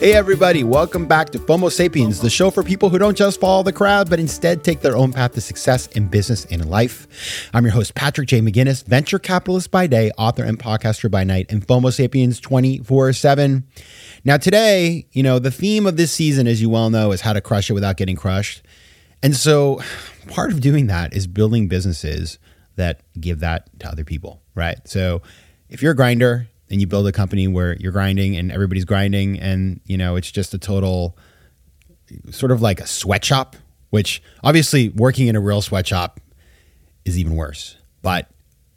Hey, everybody, welcome back to FOMO Sapiens, the show for people who don't just follow the crowd, but instead take their own path to success in business and in life. I'm your host, Patrick J. McGinnis, venture capitalist by day, author and podcaster by night, and FOMO Sapiens 24 7. Now, today, you know, the theme of this season, as you well know, is how to crush it without getting crushed. And so part of doing that is building businesses that give that to other people, right? So if you're a grinder and you build a company where you're grinding and everybody's grinding and you know it's just a total sort of like a sweatshop which obviously working in a real sweatshop is even worse. But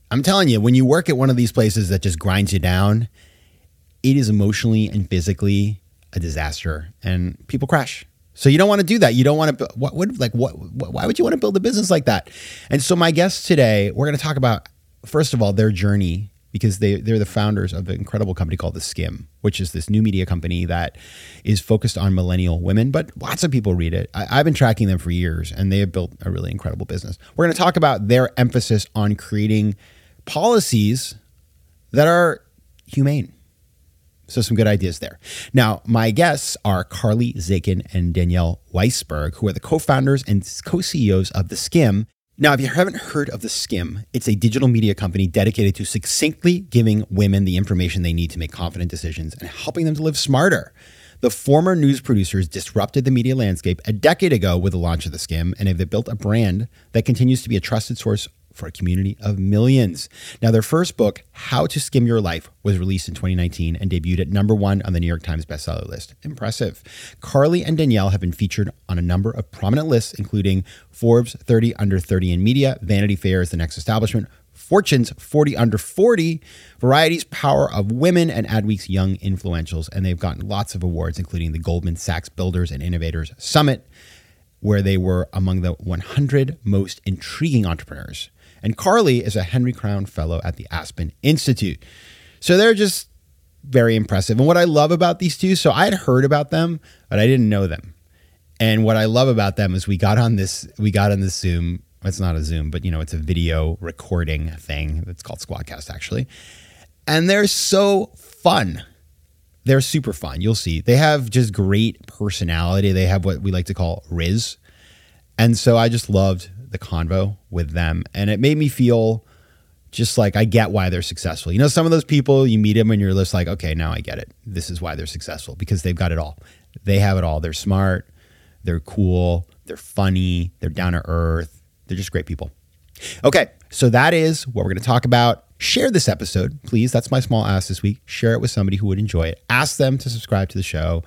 i'm telling you when you work at one of these places that just grinds you down it is emotionally and physically a disaster and people crash. So you don't want to do that. You don't want to what would like what why would you want to build a business like that? And so my guests today we're going to talk about first of all their journey because they they're the founders of an incredible company called The Skimm, which is this new media company that is focused on millennial women, but lots of people read it. I, have been tracking them for years, and they have built a really incredible business. We're going to talk about their emphasis on creating policies that are humane. So some good ideas there. Now, my guests are Carly Zakin and Danielle Weisberg, who are the co-founders and co-CEOs of The Skimm now, if you haven't heard of The Skimm, it's a digital media company dedicated to succinctly giving women the information they need to make confident decisions and helping them to live smarter. The former news producers disrupted the media landscape a decade ago with the launch of The Skimm, and they've built a brand that continues to be a trusted source for a community of millions. Now, their first book, How to Skimm Your Life, was released in 2019 and debuted at number one on the New York Times bestseller list. Impressive. Carly and Danielle have been featured on a number of prominent lists, including Forbes 30 Under 30 in Media, Vanity Fair's The Next Establishment, Fortune's 40 Under 40, Variety's Power of Women, and Adweek's Young Influentials. And they've gotten lots of awards, including the Goldman Sachs Builders and Innovators Summit, where they were among the 100 most intriguing entrepreneurs. And Carly is a Henry Crown Fellow at the Aspen Institute. So they're just very impressive. And what I love about these two, so I had heard about them, but I didn't know them. And what I love about them is we got on this, we got on this Zoom. It's not a Zoom, but you know, it's a video recording thing. It's called Squadcast actually. And they're so fun. They're super fun. You'll see. They have just great personality. They have what we like to call Riz. And so I just loved the convo with them. And it made me feel just like I get why they're successful. You know, some of those people you meet them and you're just like, okay, now I get it. This is why they're successful because they've got it all. They have it all. They're smart, they're cool, they're funny, they're down to earth. They're just great people. Okay, so that is what we're going to talk about. Share this episode, please. That's my small ask this week. Share it with somebody who would enjoy it. Ask them to subscribe to the show.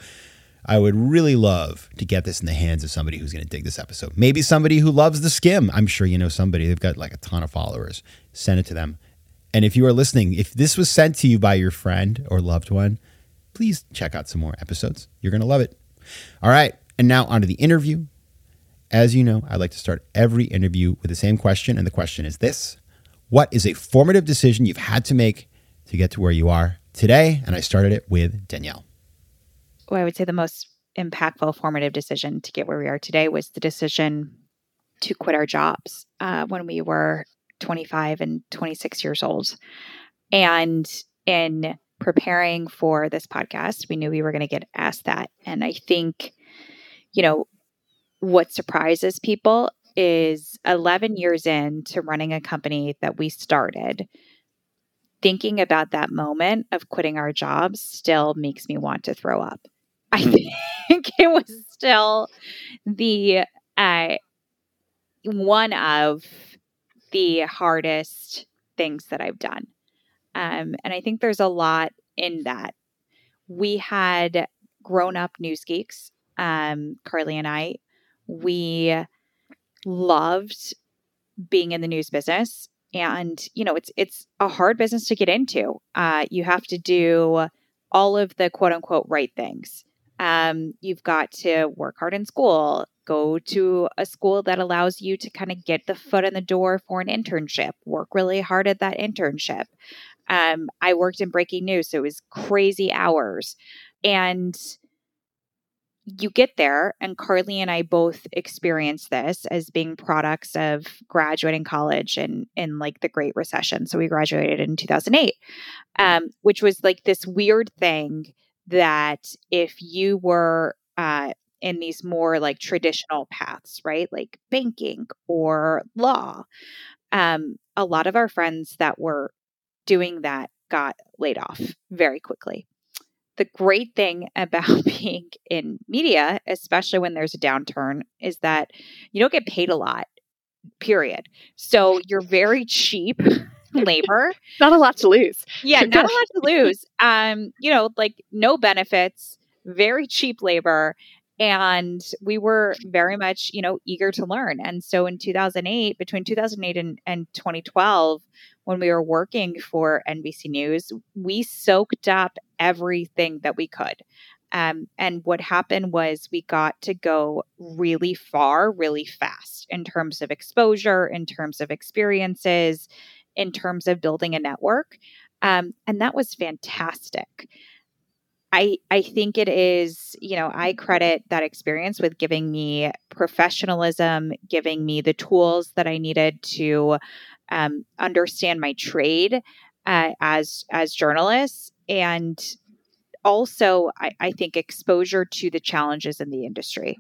I would really love to get this in the hands of somebody who's going to dig this episode. Maybe somebody who loves the Skimm. I'm sure you know somebody. They've got like a ton of followers. Send it to them. And if you are listening, if this was sent to you by your friend or loved one, please check out some more episodes. You're going to love it. All right. And now on to the interview. As you know, I like to start every interview with the same question. And the question is this What is a formative decision you've had to make to get to where you are today? And I started it with Danielle well, I would say the most impactful, formative decision to get where we are today was the decision to quit our jobs uh, when we were 25 and 26 years old. And in preparing for this podcast, we knew we were going to get asked that. And I think, you know, what surprises people is 11 years into running a company that we started thinking about that moment of quitting our jobs still makes me want to throw up. I hmm. think it was still the uh, one of the hardest things that I've done. Um, and I think there's a lot in that. We had grown up news geeks, um, Carly and I. We loved being in the news business. And, you know, it's it's a hard business to get into. Uh, you have to do all of the quote unquote right things Um, you've got to work hard in school, go to a school that allows you to kind of get the foot in the door for an internship, work really hard at that internship. Um, I worked in breaking news, so it was crazy hours. And you get there, and Carly and I both experienced this as being products of graduating college and in like the Great Recession. So we graduated in 2008, um, which was like this weird thing that if you were uh, in these more like traditional paths, right, like banking or law, um, a lot of our friends that were doing that got laid off very quickly the great thing about being in media, especially when there's a downturn, is that you don't get paid a lot, period. So you're very cheap labor. not a lot to lose. Yeah, not a lot to lose. Um, you know, like no benefits, very cheap labor. And we were very much, you know, eager to learn. And so in 2008, between 2008 and, and 2012, when we were working for NBC News, we soaked up everything that we could. Um, and what happened was we got to go really far, really fast in terms of exposure, in terms of experiences, in terms of building a network. Um, and that was fantastic. I, I think it is, you know, I credit that experience with giving me professionalism, giving me the tools that I needed to um, understand my trade uh, as as journalists, and also I, I, think exposure to the challenges in the industry.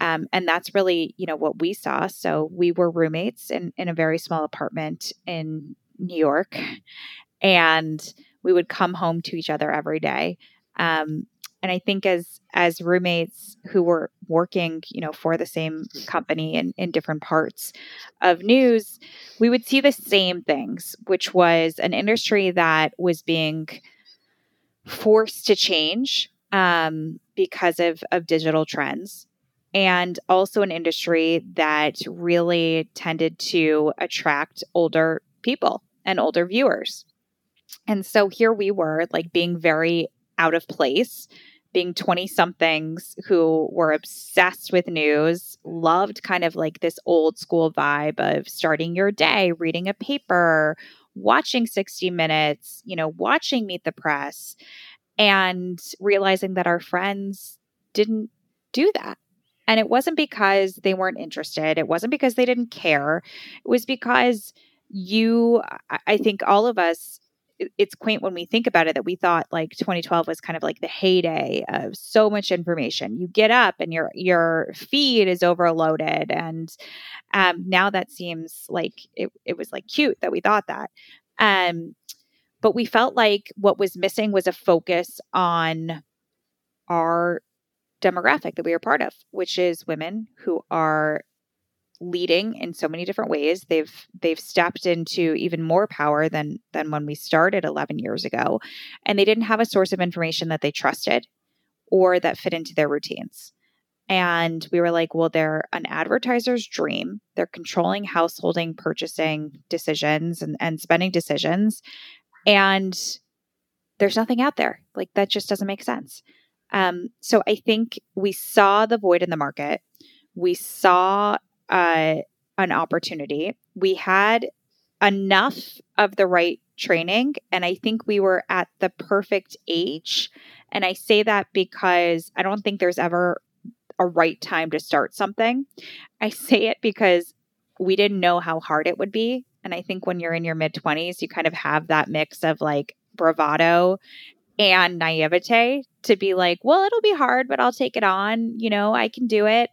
Um, and that's really, you know, what we saw. So we were roommates in, in a very small apartment in New York, and we would come home to each other every day. Um, and I think as as roommates who were working, you know, for the same company in, in different parts of news, we would see the same things, which was an industry that was being forced to change um, because of, of digital trends and also an industry that really tended to attract older people and older viewers. And so here we were, like being very out of place being 20 somethings who were obsessed with news, loved kind of like this old school vibe of starting your day, reading a paper, watching 60 Minutes, you know, watching Meet the Press, and realizing that our friends didn't do that. And it wasn't because they weren't interested, it wasn't because they didn't care, it was because you, I think all of us it's quaint when we think about it that we thought like 2012 was kind of like the heyday of so much information. You get up and your your feed is overloaded, and um, now that seems like it, it was like cute that we thought that. Um, but we felt like what was missing was a focus on our demographic that we are part of, which is women who are leading in so many different ways. They've they've stepped into even more power than than when we started 11 years ago, and they didn't have a source of information that they trusted or that fit into their routines. And we were like, well, they're an advertiser's dream. They're controlling householding, purchasing decisions and, and spending decisions. And there's nothing out there. Like that just doesn't make sense. Um, so I think we saw the void in the market. We saw uh, an opportunity. We had enough of the right training, and I think we were at the perfect age. And I say that because I don't think there's ever a right time to start something. I say it because we didn't know how hard it would be. And I think when you're in your mid 20s, you kind of have that mix of like bravado and naivete to be like, well, it'll be hard, but I'll take it on. You know, I can do it.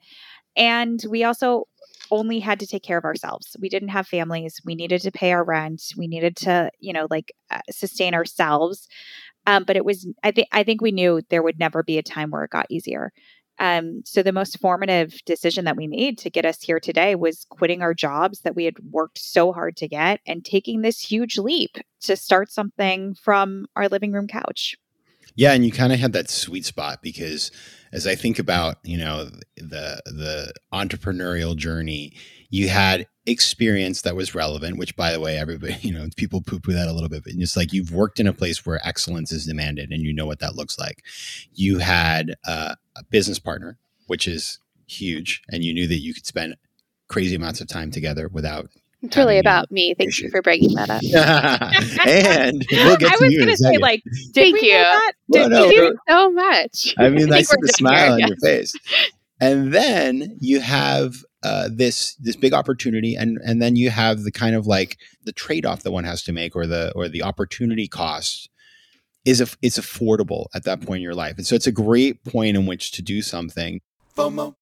And we also only had to take care of ourselves. We didn't have families. We needed to pay our rent. We needed to, you know, like uh, sustain ourselves. Um, but it was, I think, I think we knew there would never be a time where it got easier. Um, so the most formative decision that we made to get us here today was quitting our jobs that we had worked so hard to get and taking this huge leap to start something from our living room couch. Yeah, and you kind of had that sweet spot because as I think about, you know, the the entrepreneurial journey, you had experience that was relevant, which by the way, everybody, you know, people poo poo that a little bit, but it's like you've worked in a place where excellence is demanded and you know what that looks like. You had uh, a business partner, which is huge, and you knew that you could spend crazy amounts of time together without it's really about me. Thank you for bringing that up. and we'll get I to was going to say, like, thank you. Well, no, Thank you so much. I mean, I, I see the smile here, on yes. your face. And then you have uh, this this big opportunity, and and then you have the kind of like the trade off that one has to make, or the or the opportunity cost is if it's affordable at that point in your life, and so it's a great point in which to do something. FOMO.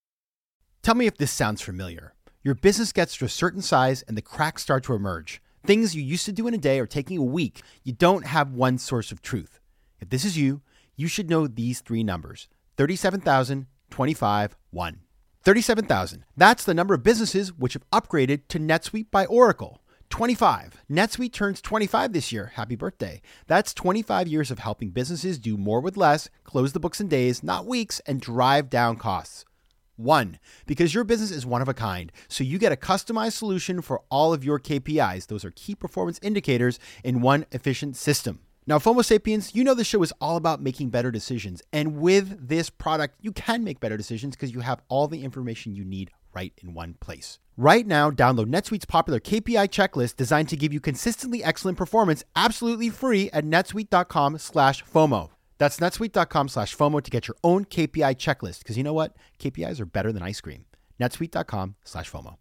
Tell me if this sounds familiar. Your business gets to a certain size and the cracks start to emerge. Things you used to do in a day are taking a week. You don't have one source of truth. If this is you, you should know these three numbers 37,000, 25, 1. 37,000. That's the number of businesses which have upgraded to NetSuite by Oracle. 25. NetSuite turns 25 this year. Happy birthday. That's 25 years of helping businesses do more with less, close the books in days, not weeks, and drive down costs. One, because your business is one of a kind, so you get a customized solution for all of your KPIs. Those are key performance indicators in one efficient system. Now, FOMO Sapiens, you know the show is all about making better decisions. And with this product, you can make better decisions because you have all the information you need right in one place. Right now, download NetSuite's popular KPI checklist designed to give you consistently excellent performance absolutely free at netsuite.com slash FOMO. That's netsuite.com slash FOMO to get your own KPI checklist. Because you know what? KPIs are better than ice cream. netsuite.com slash FOMO.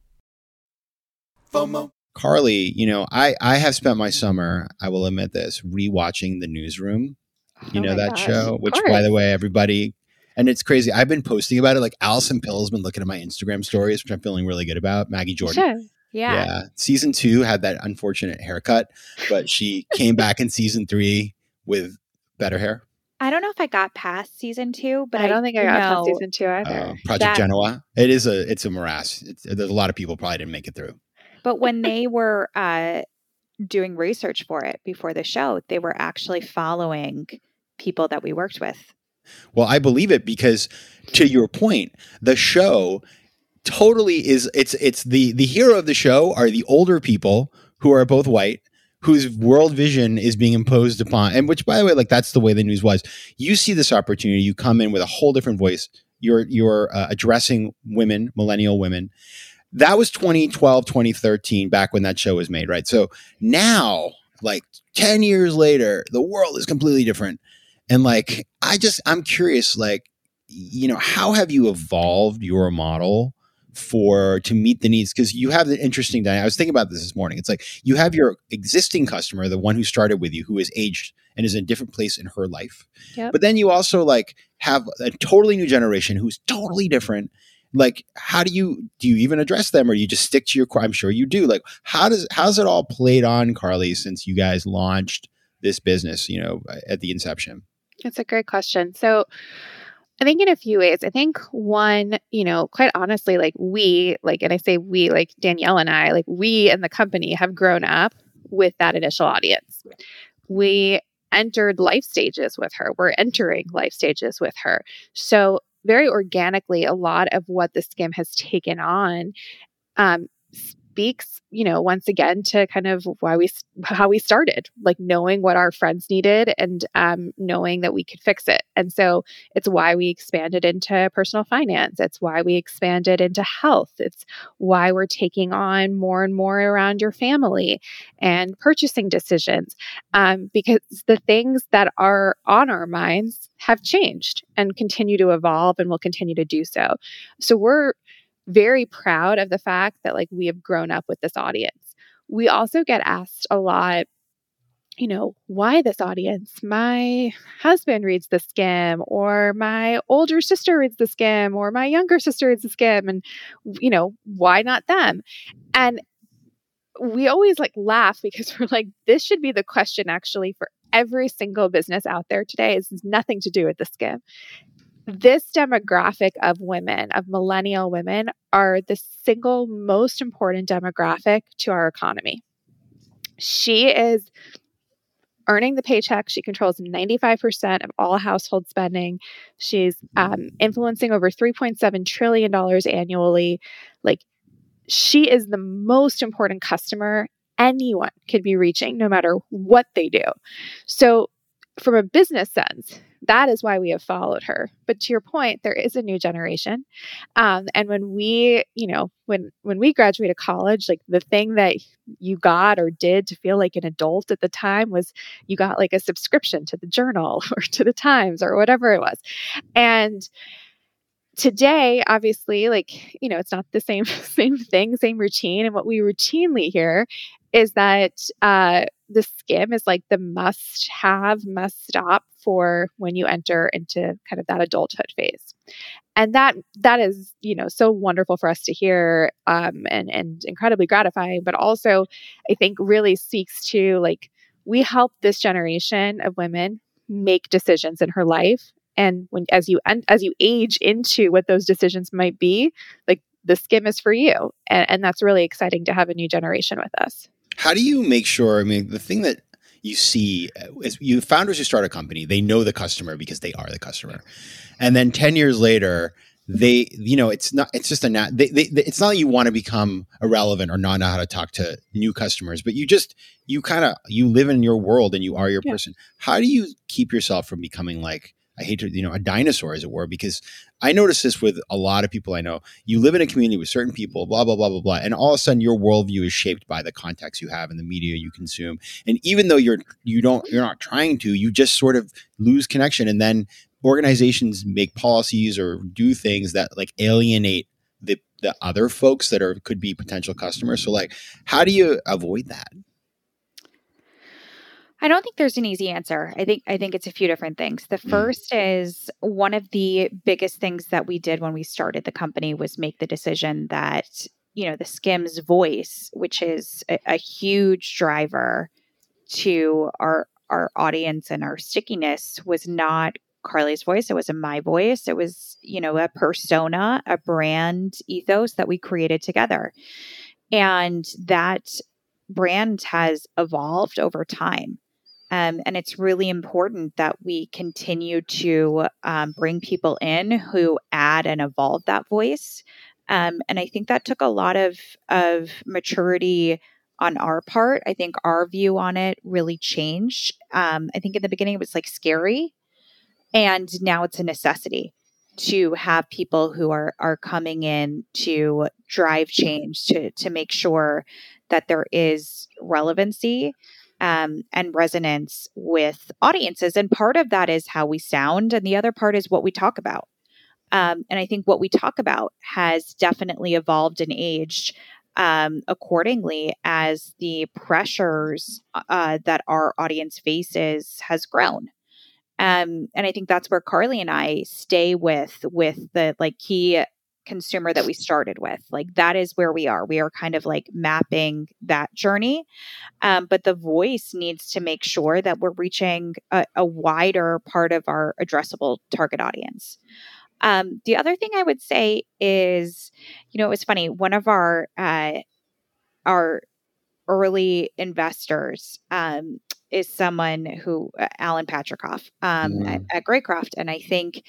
FOMO. Carly, you know, I, I have spent my summer, I will admit this, rewatching The Newsroom. You Oh know that gosh, show, which, by the way, everybody, and it's crazy. I've been posting about it. Like Alison Pill has been looking at my Instagram stories, which I'm feeling really good about. Maggie Jordan. Sure. Yeah. Season two had that unfortunate haircut, but she came back in season three with better hair. I don't know if I got past season two, but I don't think I got past season two either. Uh, Project That- Genoa. It is a it's a morass. It's, there's a lot of people probably didn't make it through. But when they were uh, doing research for it before the show, they were actually following people that we worked with. Well, I believe it because to your point, the show totally is it's it's the the hero of the show are the older people who are both white whose world vision is being imposed upon and which by the way like that's the way the news was. You see this opportunity you come in with a whole different voice. You're you're uh, addressing women millennial women. That was 2012 2013 back when that show was made right? So now like 10 years later the world is completely different. And like i just i'm curious like you know how have you evolved your model for to meet the needs because you have the interesting dynamic. I was thinking about this this morning. It's like you have your existing customer, the one who started with you, who is aged and is in a different place in her life. Yep. But then you also like have a totally new generation who's totally different. Like, how do you do you even address them, or you just stick to your core? I'm sure you do. Like, how does how's it all played on, Carly, since you guys launched this business? You know, at the inception. That's a great question. So, I think in a few ways. I think one, you know, quite honestly, like we, like, and I say we, like Danielle and I, like we and the company have grown up with that initial audience. We entered life stages with her. We're entering life stages with her. So, very organically, a lot of what the Skimm has taken on um, speaks, you know, once again to kind of why we how we started, like knowing what our friends needed and um, knowing that we could fix it. And so it's why we expanded into personal finance. It's why we expanded into health. It's why we're taking on more and more around your family and purchasing decisions, um, because the things that are on our minds have changed and continue to evolve and will continue to do so. So we're very proud of the fact that like we have grown up with this audience. We also get asked a lot, you know, why this audience? My husband reads the Skimm, or my older sister reads the Skimm, or my younger sister reads the Skimm, and you know, why not them? And we always like laugh because we're like, this should be the question actually for every single business out there today. Has nothing to do with the Skimm this demographic of women, of millennial women, are the single most important demographic to our economy. She is earning the paycheck. She controls 95% of all household spending. She's um, influencing over $3.7 trillion annually. Like, she is the most important customer anyone could be reaching, no matter what they do. So, from a business sense, that is why we have followed her. But to your point, there is a new generation, um, and when we, you know, when when we graduated college, like the thing that you got or did to feel like an adult at the time was you got like a subscription to the Journal or to the Times or whatever it was, and today obviously like you know it's not the same same thing same routine. And what we routinely hear is that uh, the Skimm is like the must have, must stop for when you enter into kind of that adulthood phase. And that that is, you know, so wonderful for us to hear um, and and incredibly gratifying, but also I think really speaks to like we help this generation of women make decisions in her life. And when as you as you age into what those decisions might be like the Skimm is for you. And, and that's really exciting to have a new generation with us how do you make sure? I mean, the thing that you see uh, is you founders who start a company, they know the customer because they are the customer. And then 10 years later, they, you know, it's not, it's just a, not, they, they, it's not that you want to become irrelevant or not know how to talk to new customers, but you just, you kind of, you live in your world and you are your yeah. person. How do you keep yourself from becoming like, I hate to, you know, a dinosaur, as it were, because I notice this with a lot of people I know. You live in a community with certain people, blah, blah, blah, blah, blah. And all of a sudden your worldview is shaped by the context you have and the media you consume. And even though you're you don't you're not trying to, you just sort of lose connection. And then organizations make policies or do things that like alienate the the other folks that are could be potential customers. So like how do you avoid that? I don't think there's an easy answer. I think I think it's a few different things. The mm. first is one of the biggest things that we did when we started the company was make the decision that you know the Skimm's voice, which is a, a huge driver to our our audience and our stickiness, was not Carly's voice. It was a my voice. It was you know a persona, a brand ethos that we created together, and that brand has evolved over time um, and it's really important that we continue to um, bring people in who add and evolve that voice. Um, and I think that took a lot of, of maturity on our part. I think our view on it really changed. Um, I think in the beginning it was like scary, and now it's a necessity to have people who are are coming in to drive change to to make sure that there is relevancy um, and resonance with audiences. And part of that is how we sound, and the other part is what we talk about. Um, and I think what we talk about has definitely evolved and aged um, accordingly as the pressures uh, that our audience faces has grown. Um, and I think that's where Carly and I stay with with the like key consumer that we started with. Like that is where we are. We are kind of like mapping that journey. Um, but the voice needs to make sure that we're reaching a, a wider part of our addressable target audience. Um, the other thing I would say is, you know, it was funny. One of our uh, our early investors um, is someone who uh, Alan Patricof um, mm. at, at Greycroft, and I think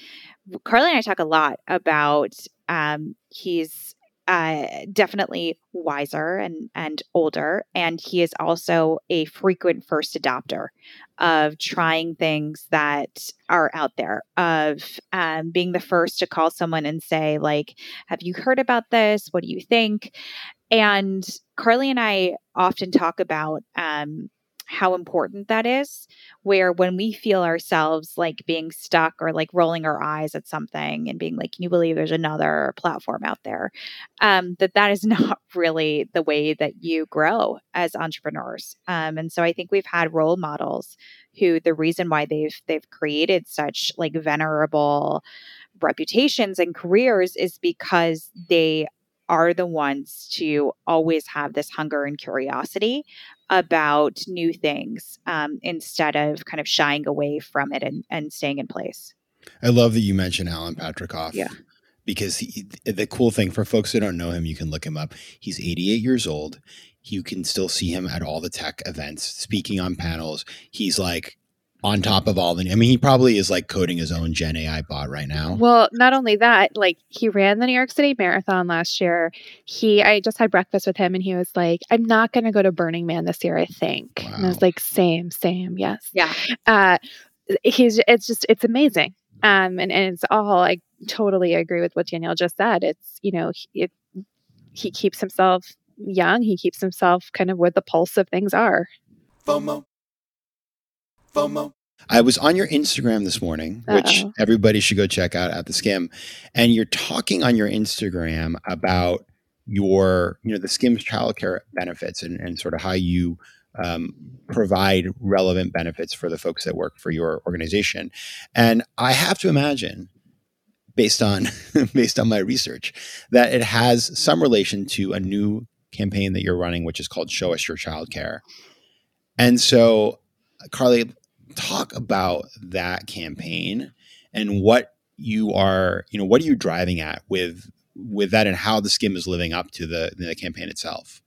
Carly and I talk a lot about um, he's uh, definitely wiser and and older, and he is also a frequent first adopter of trying things that are out there. Of um, being the first to call someone and say, like, "Have you heard about this? What do you think?" And Carly and I often talk about um, how important that is where when we feel ourselves like being stuck or like rolling our eyes at something and being like can you believe there's another platform out there? Um, that that is not really the way that you grow as entrepreneurs. Um, and so i think we've had role models who the reason why they've they've created such like venerable reputations and careers is because they are the ones to always have this hunger and curiosity about new things um, instead of kind of shying away from it and, and staying in place. I love that you mentioned Alan Patricof. Yeah. Because he, the cool thing for folks who don't know him, you can look him up. He's 88 years old. you can still see him at all the tech events, speaking on panels. He's like on top of all the. I mean, he probably is like coding his own Gen AI bot right now. Well, not only that, like he ran the New York City Marathon last year. He, I just had breakfast with him, and he was like, "I'm not going to go to Burning Man this year. I think." Wow. And I was like, "Same, same, yes, yeah." Uh, he's. It's just. It's amazing. Um, and, and it's all. I totally agree with what Danielle just said. It's you know, it, he keeps himself young. He keeps himself kind of where the pulse of things are. FOMO. FOMO. I was on your Instagram this morning, which Uh-oh. everybody should go check out at the Skimm. and you're talking on your Instagram about your, you know, the Skimm's childcare benefits and, and sort of how you um, provide relevant benefits for the folks that work for your organization. And I have to imagine, based on based on my research, that it has some relation to a new campaign that you're running, which is called Show Us Your Childcare. And so, Carly, talk about that campaign and what you are, you know, what are you driving at with with that and how the Skimm is living up to the the campaign itself.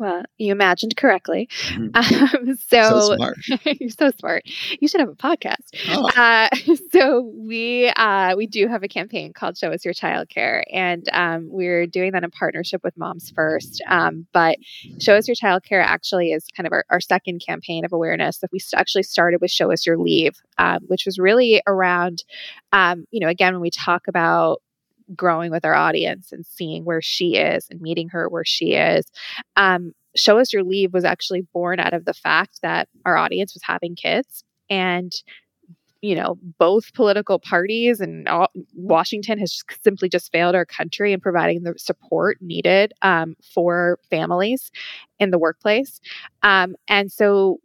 Well, you imagined correctly. Mm-hmm. Um, so, so smart. you're so smart. You should have a podcast. Oh. Uh, so we uh, we do have a campaign called "Show Us Your Child Care," and um, we're doing that in partnership with Moms First. Um, but "Show Us Your Child Care" actually is kind of our, our second campaign of awareness that we actually started with "Show Us Your Leave," um, which was really around, um, you know, again when we talk about growing with our audience and seeing where she is and meeting her where she is. Um, Show Us Your Leave was actually born out of the fact that our audience was having kids and you know both political parties and all, washington has simply just failed our country in providing the support needed um, for families in the workplace um, and so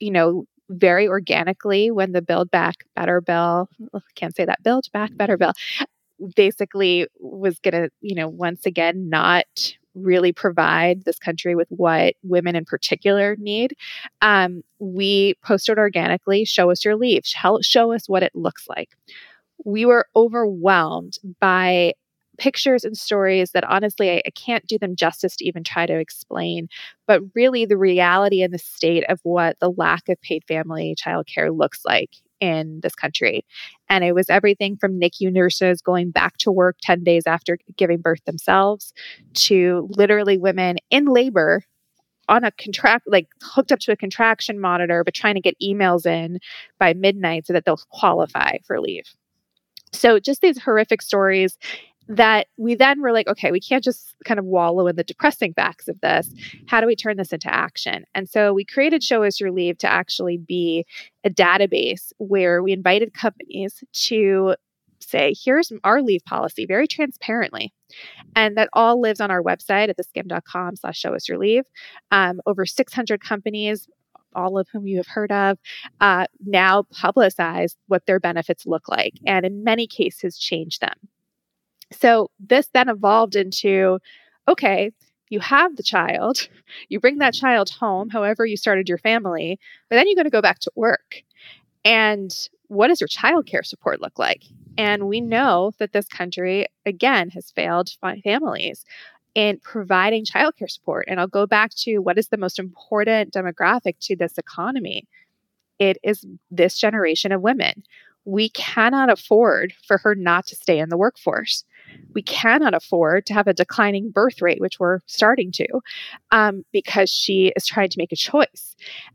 you know very organically when the build back better bill can't say that build back better bill basically was going to, you know, once again, not really provide this country with what women in particular need. Um, we posted organically, show us your leave, show, show us what it looks like. We were overwhelmed by pictures and stories that honestly I, I, can't do them justice to even try to explain but really the reality and the state of what the lack of paid family childcare looks like in this country. And it was everything from NICU nurses going back to work 10 days after giving birth themselves to literally women in labor on a contract, like hooked up to a contraction monitor, but trying to get emails in by midnight so that they'll qualify for leave. So, just these horrific stories that we then were like, okay, we can't just kind of wallow in the depressing facts of this. How do we turn this into action? And so we created Show Us Your Leave to actually be a database where we invited companies to say, here's our leave policy very transparently. And that all lives on our website at theskimm.com slash show us your leave. Um, over 600 companies, all of whom you have heard of, uh, now publicize what their benefits look like and in many cases change them. So this then evolved into okay, you have the child, you bring that mm-hmm. child home, however you started your family, but then you're going to go back to work. And what does your childcare support look like? And we know that this country, again, has failed families in providing childcare support. And I'll go back to what is the most important demographic to this economy? It is this generation of women. We cannot afford for her not to stay in the workforce we cannot afford to have a declining birth rate, which we're starting to, um, because she is trying to make a choice.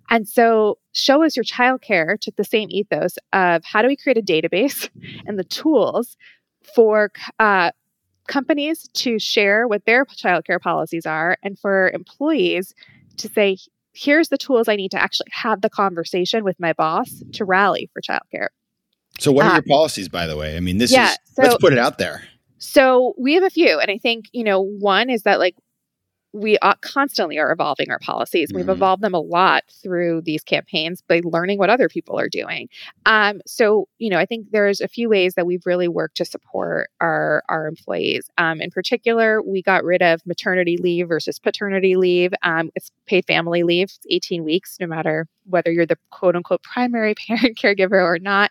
And so, Show Us Your Childcare took the same ethos of how do we create a database and the tools for uh, companies to share what their childcare policies are, and for employees to say, here's the tools I need to actually have the conversation with my boss to rally for childcare. So, what are uh, your policies, by the way? I mean, this yeah, is so, let's put it out there. So we have a few. And I think, you know, one is that like we constantly are evolving our policies. Mm-hmm. We've evolved them a lot through these campaigns by learning what other people are doing. Um, so, you know, I think there's a few ways that we've really worked to support our our employees. Um, in particular, we got rid of maternity leave versus paternity leave. Um, it's paid family leave, it's 18 weeks, no matter whether you're the quote unquote primary parent caregiver or not.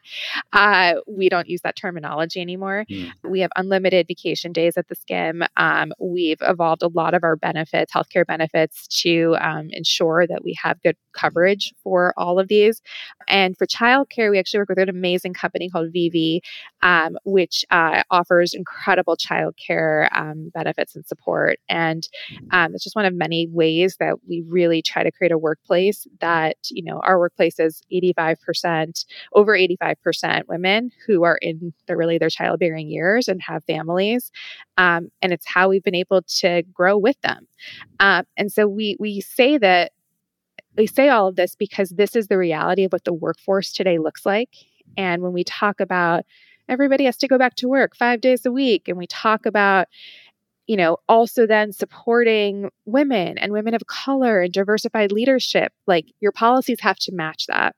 Uh, we don't use that terminology anymore. Mm. We have unlimited vacation days at the Skimm. Um, we've evolved a lot of our benefits benefits, healthcare benefits, to um, ensure that we have good coverage for all of these. And for childcare, we actually work with an amazing company called Vivvi, um, which uh, offers incredible childcare um, benefits and support. And um, it's just one of many ways that we really try to create a workplace that, you know, our workplace is 85%, over 85% women who are in the really their childbearing years and have families. Um, and it's how we've been able to grow with them. Uh, and so we we say that we say all of this because this is the reality of what the workforce today looks like. And when we talk about everybody has to go back to work five days a week, and we talk about you know, also then supporting women and women of color and diversified leadership, like your policies have to match that.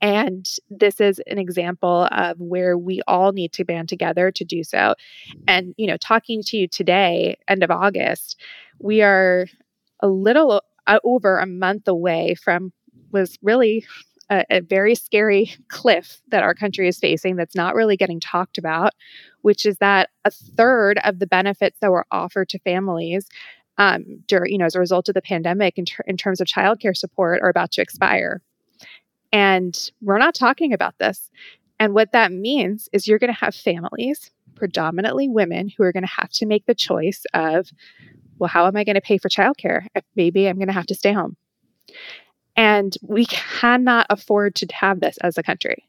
And this is an example of where we all need to band together to do so. And, you know, talking to you today, end of August, we are a little uh, over a month away from was really a, a, very scary cliff that our country is facing that's not really getting talked about, which is that a third of the benefits that were offered to families um, during, you know, as a result of the pandemic in, ter- in terms of childcare support are about to expire. And we're not talking about this. And what that means is you're going to have families, predominantly women, who are going to have to make the choice of, well, how am I going to pay for childcare? Maybe I'm going to have to stay home. And we cannot afford to have this as a country.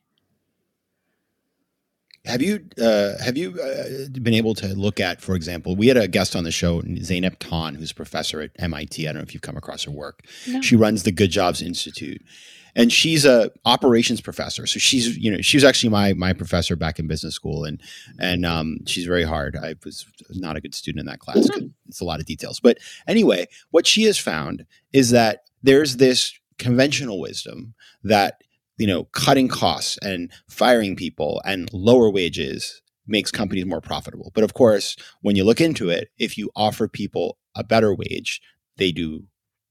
Have you uh, have you uh, been able to look at, for example, we had a guest on the show, Zeynep Ton, who's a professor at MIT. I don't know if you've come across her work. No. She runs the Good Jobs Institute, and she's a operations professor. So she's you know she was actually my my professor back in business school, and and um, she's very hard. I was not a good student in that class. Mm-hmm. It's a lot of details, but anyway, what she has found is that there's this conventional wisdom that you know cutting costs and firing people and lower wages makes companies more profitable. But of course, when you look into it, if you offer people a better wage, they do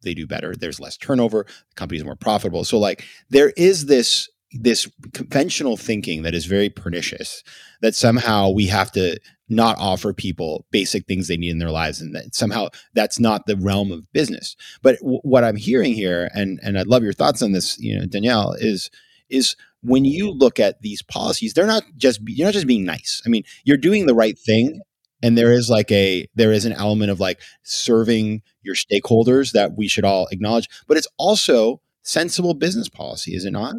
they do better. There's less turnover. The company is more profitable. So like there is this this conventional thinking that is very pernicious that somehow we have to not offer people basic things they need in their lives and that somehow that's not the realm of business but w- what i'm hearing here and and i'd love your thoughts on this you know danielle is is when you look at these policies they're not just you're not just being nice i mean you're doing the right thing and there is like a there is an element of like serving your stakeholders that we should all acknowledge but it's also sensible business policy is it not?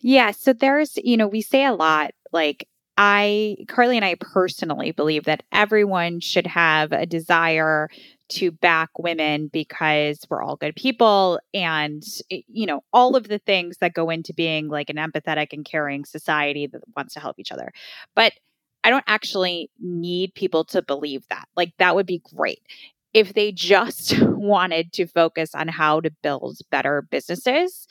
Yeah so there's you know we say a lot like i carly and i personally believe that everyone should have a desire to back women because we're all good people and eh, you know all of the things that go into being like an empathetic and caring society that wants to help each other. But I don't actually need people to believe that. Like, that would be great. If they just wanted to focus on how to build better businesses,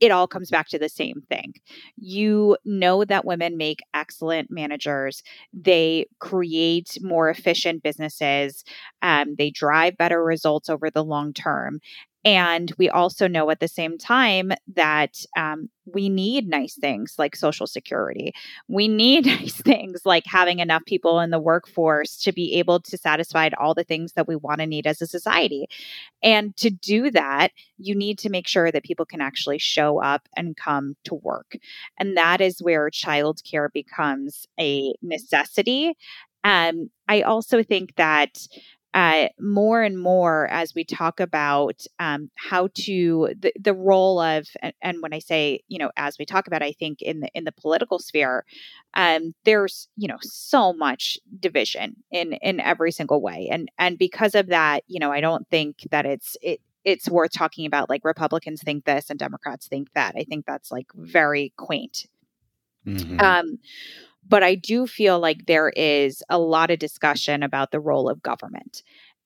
it all comes back to the same thing. You know that women make excellent managers. They create more efficient businesses. Um, they drive better results over the long term. And we also know at the same time that um, we need nice things like Social Security. We need nice things like having enough people in the workforce to be able to satisfy all the things that we want to need as a society. And to do that, you need to make sure that people can actually show up and come to work. And that is where childcare becomes a necessity. Um, I also think that uh, more and more as we talk about um, how to the, the role of and, and, when I say you know as we talk about I think in the in the political sphere um, there's you know so much division in in every single way. And and because of that you know I don't think that it's it it's worth talking about like Republicans think this and Democrats think that. I think that's like very quaint. Mm-hmm. um but I do feel like there is a lot of discussion about the role of government.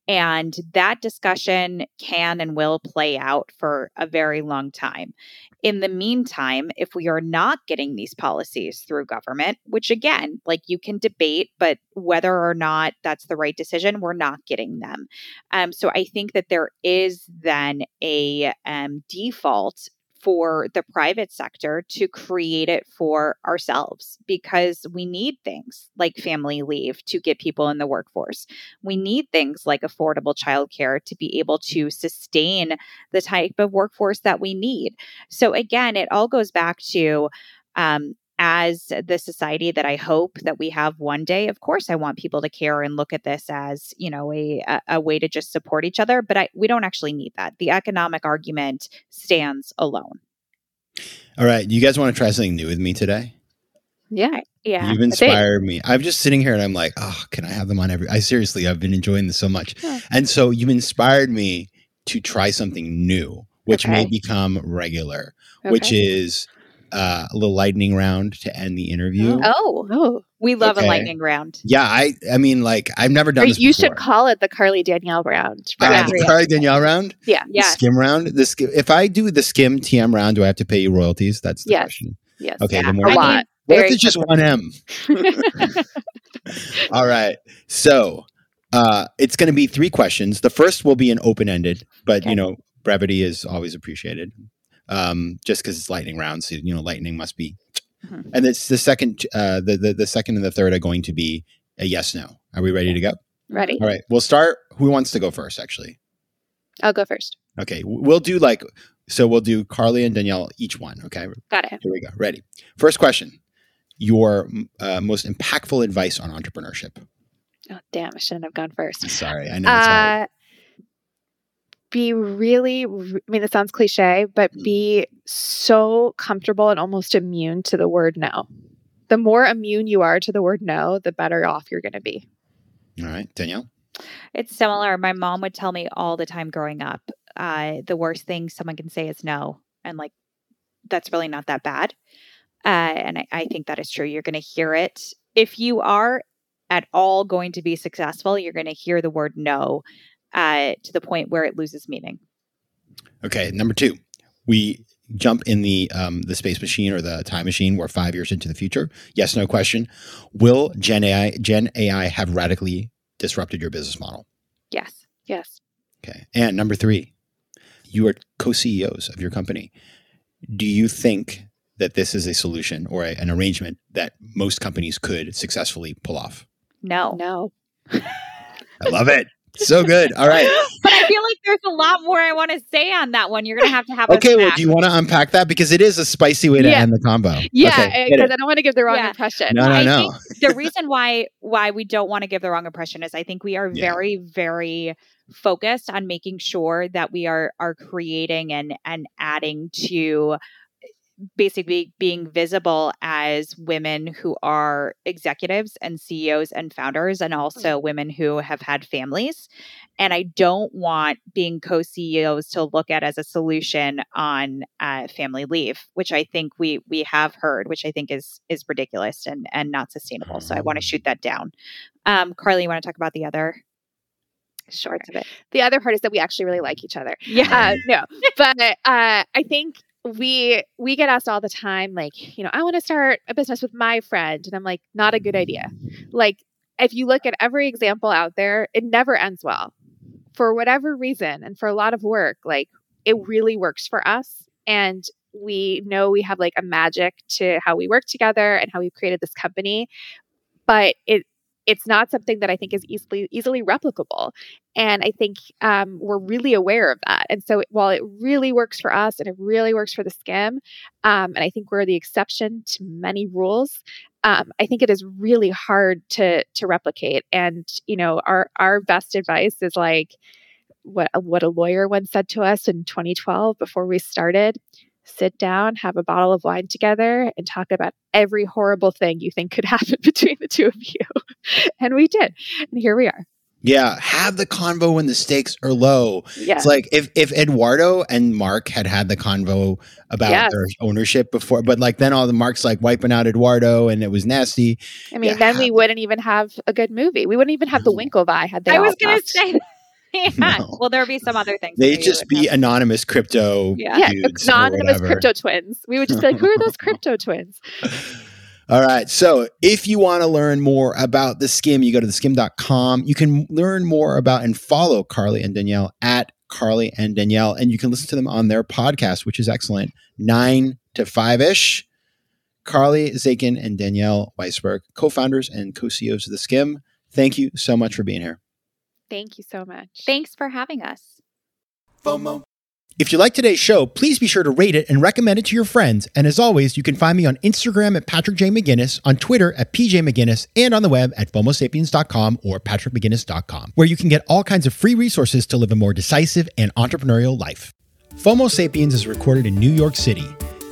And that discussion can and will play out for a very long time. In the meantime, if we are not getting these policies through government, which again, like you can debate, but whether or not that's the right decision, we're not getting them. Um, so I think that there is then a um, default for the private sector to create it for ourselves because we need things like family leave to get people in the workforce. We need things like affordable childcare to be able to sustain the type of workforce that we need. So, again, it all goes back to um, as the society that I hope that we have one day, of course, I want people to care and look at this as you know a a way to just support each other. But I, we don't actually need that. The economic argument stands alone. All right, you guys want to try something new with me today? Yeah, yeah. You've inspired me. I'm just sitting here and I'm like, oh, can I have them on every? I seriously, I've been enjoying this so much, yeah. and so you've inspired me to try something new, which okay. may become regular, okay. which is uh, a little lightning round to end the interview. Oh, oh, we love okay. a lightning round. Yeah, I, I mean, like I've never done or this. You before. should call it the Carly Danielle round. Uh, the Carly Danielle round. Yeah, yeah. Skimm round. The Skimm. If I do the Skimm TM round, do I have to pay you royalties? That's the yes. question. Yes. Okay. Yeah. The more a lot. What if it's just one M? All right. So uh, it's going to be three questions. The first will be an open ended, but okay. you know, brevity is always appreciated um, just because it's lightning round. So you know, lightning must be. Mm-hmm. And it's the second, uh, the, the the second and the third are going to be a yes no. Are we ready to go? Ready. All right. We'll start. Who wants to go first? Actually, I'll go first. Okay. We'll do like so. We'll do Carly and Danielle each one. Okay. Got it. Here we go. Ready. First question. Your uh, most impactful advice on entrepreneurship. Oh damn! I shouldn't have gone first. Sorry, I know. It's uh, hard be really, I mean, it sounds cliche, but mm. be so comfortable and almost immune to the word no. The more immune you are to the word no, the better off you're going to be. All right. Danielle? It's similar. My mom would tell me all the time growing up uh, the worst thing someone can say is no. And like, that's really not that bad. Uh, and I, I think that is true. You're going to hear it. If you are at all going to be successful, you're going to hear the word no uh, to the point where it loses meaning. Okay, number two, we jump in the um, the space machine or the time machine. We're five years into the future. Yes, no question. Will Gen AI Gen AI have radically disrupted your business model? Yes. Yes. Okay. And number three, you are co-CEOs of your company. Do you think that this is a solution or a, an arrangement that most companies could successfully pull off? No. No. I love it so good. All right. But I feel like there's a lot more I want to say on that one. You're going to have to have. Okay. Well, do you want to unpack that because it is a spicy way to yeah. end the combo? Yeah, because okay, uh, I don't want to give the wrong yeah. impression. No, no, I no. the reason why why we don't want to give the wrong impression is I think we are yeah. very, very focused on making sure that we are are creating and and adding to basically being visible as women who are executives and CEOs and founders, and also mm-hmm. women who have had families. And I don't want being co CEOs to look at as a solution on uh, family leave, which I think we we have heard, which I think is is ridiculous and and not sustainable. So I want to shoot that down. Um, Carly, you want to talk about the other shorts of it. The other part is that we actually really like each other. Yeah. Uh, no, but uh, I think we we get asked all the time like you know i want to start a business with my friend and i'm like not a good idea. Like if you look at every example out there it never ends well. For whatever reason and for a lot of work like it really works for us and we know we have like a magic to how we work together and how we've created this company but it it's not something that I think is easily easily replicable. And I think um, we're really aware of that. And so while it really works for us and it really works for the Skimm, um, and I think we're the exception to many rules, um, I think it is really hard to to replicate. And you know, our our best advice is like what what a lawyer once said to us in 2012 before we started sit down, have a bottle of wine together, and talk about every horrible thing you think could happen between the two of you. and we did. And here we are. Yeah, have the convo when the stakes are low. Yeah. It's like if if Eduardo and Mark had had the convo about yes. their ownership before, but like then all the Mark's like wiping out Eduardo and it was nasty. I mean, yeah, then have, we wouldn't even have a good movie. We wouldn't even have the Winklevi had they. I was going to say yeah. No. Well, there would be some other things. They'd just be have. anonymous crypto. Yeah, yeah anonymous crypto twins. We would just be like, who are those crypto twins? All right. So if you want to learn more about the Skimm, you go to theskimm.com. You can learn more about and follow Carly and Danielle at Carly and Danielle, and you can listen to them on their podcast, which is excellent, nine to five ish. Carly Zakin and Danielle Weisberg, co founders and co CEOs of The Skimm. Thank you so much for being here. Thank you so much. Thanks for having us. FOMO. If you like today's show, please be sure to rate it and recommend it to your friends. And as always, you can find me on Instagram at Patrick J. McGinnis, on Twitter at PJ McGinnis, and on the web at FOMOSapiens.com or PatrickMcGinnis.com, where you can get all kinds of free resources to live a more decisive and entrepreneurial life. FOMO Sapiens is recorded in New York City.